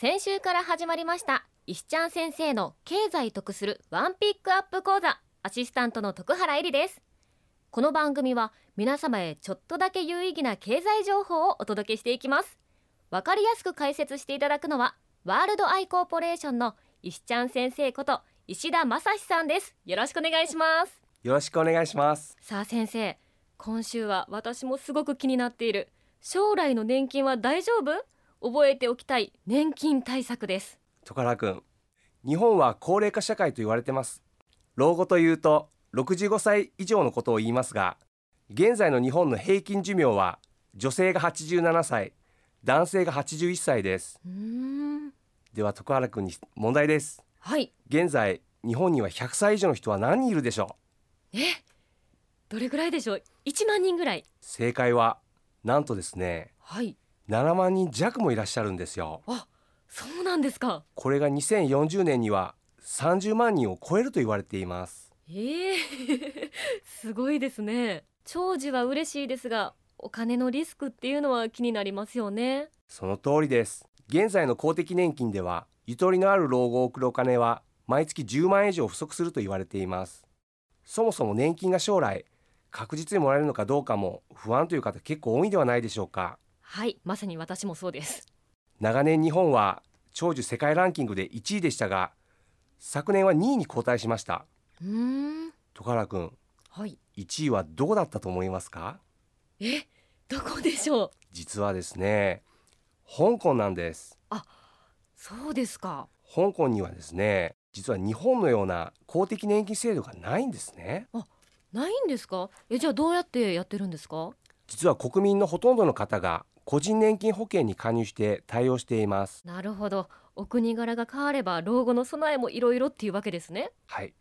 先週から始まりました石ちゃん先生の経済得するワンピックアップ講座アシスタントの徳原えりです。この番組は皆様へちょっとだけ有意義な経済情報をお届けしていきます。わかりやすく解説していただくのはワールドアイコーポレーションの石ちゃん先生こと石田正史さんです。よろしくお願いします。よろしくお願いします。さあ先生今週は私もすごく気になっている将来の年金は大丈夫？覚えておきたい年金対策です。徳原君日本は高齢化社会と言われてます。老後というと65歳以上のことを言いますが現在の日本の平均寿命は女性が87歳男性が81歳です。では徳原君に問題です。はい。現在日本には100歳以上の人は何人いるでしょう？え？どれぐらいでしょう？1万人ぐらい。正解はなんとですね。はい7万人弱もいらっしゃるんですよ。あそうなんですか。これが2040年には30万人を超えると言われています。ええ すごいですね。長寿は嬉しいですがお金のリスクっていうのは気になりますよね。その通りです。現在の公的年金ではゆとりのある老後を送るお金は毎月10万円以上不足すると言われています。そもそも年金が将来確実にもらえるのかどうかも不安という方結構多いんではないでしょうかはいまさに私もそうです。長年日本は長寿世界ランキングで1位でしたが昨年は2位に後退しました。うーん。徳原君はい。1位はどこだったと思いますか？えどこでしょう？実はですね香港なんです。そうですか。香港にはですね実は日本のような公的年金制度がないんですね。ないんですか？えじゃあどうやってやってるんですか？実は国民のほとんどの方が個人年金保険に加入して対応しています。なるほど。お国柄が変われば老後の備えもいろいろっていうわけですね。はい。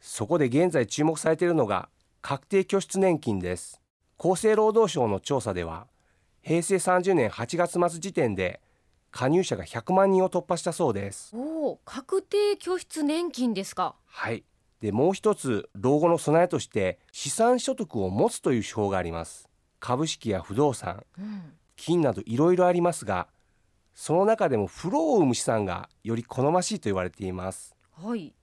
そこで現在注目されているのが確定拠出年金です。厚生労働省の調査では平成30年8月末時点で加入者が100万人を突破したそうです。おお確定拠出年金ですか。はい。でもう一つ老後の備えとして資産所得を持つという手法があります。株式や不動産。うん金などいろいろありますがその中でもフローを生む資産がより好ましいと言われています。はい、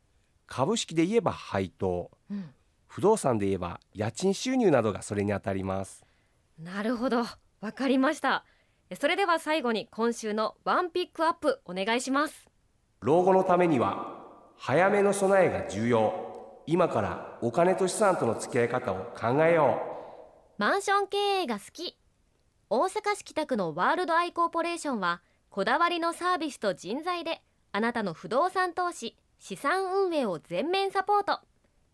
株式で言えば配当うん、不動産で言えば家賃収入などがそれにあたります。なるほど。わかりました。えそれでは最後に今週のワンピックアップお願いします。老後のためには早めの備えが重要。今からお金と資産との付き合い方を考えよマンション経営が好き大阪市北区のワールドアイコーポレーションはこだわりのサービスと人材であなたの不動産投資資産運営を全面サポート。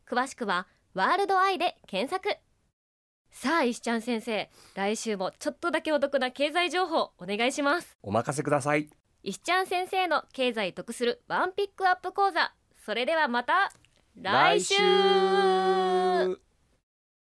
詳しくはワールドアイで検索。さあ石ちゃん先生来週もちょっとだけお得な経済情報お願いします。うお任せください。石ちゃん先生の経済得するワンピックアップ講座。それではまた来週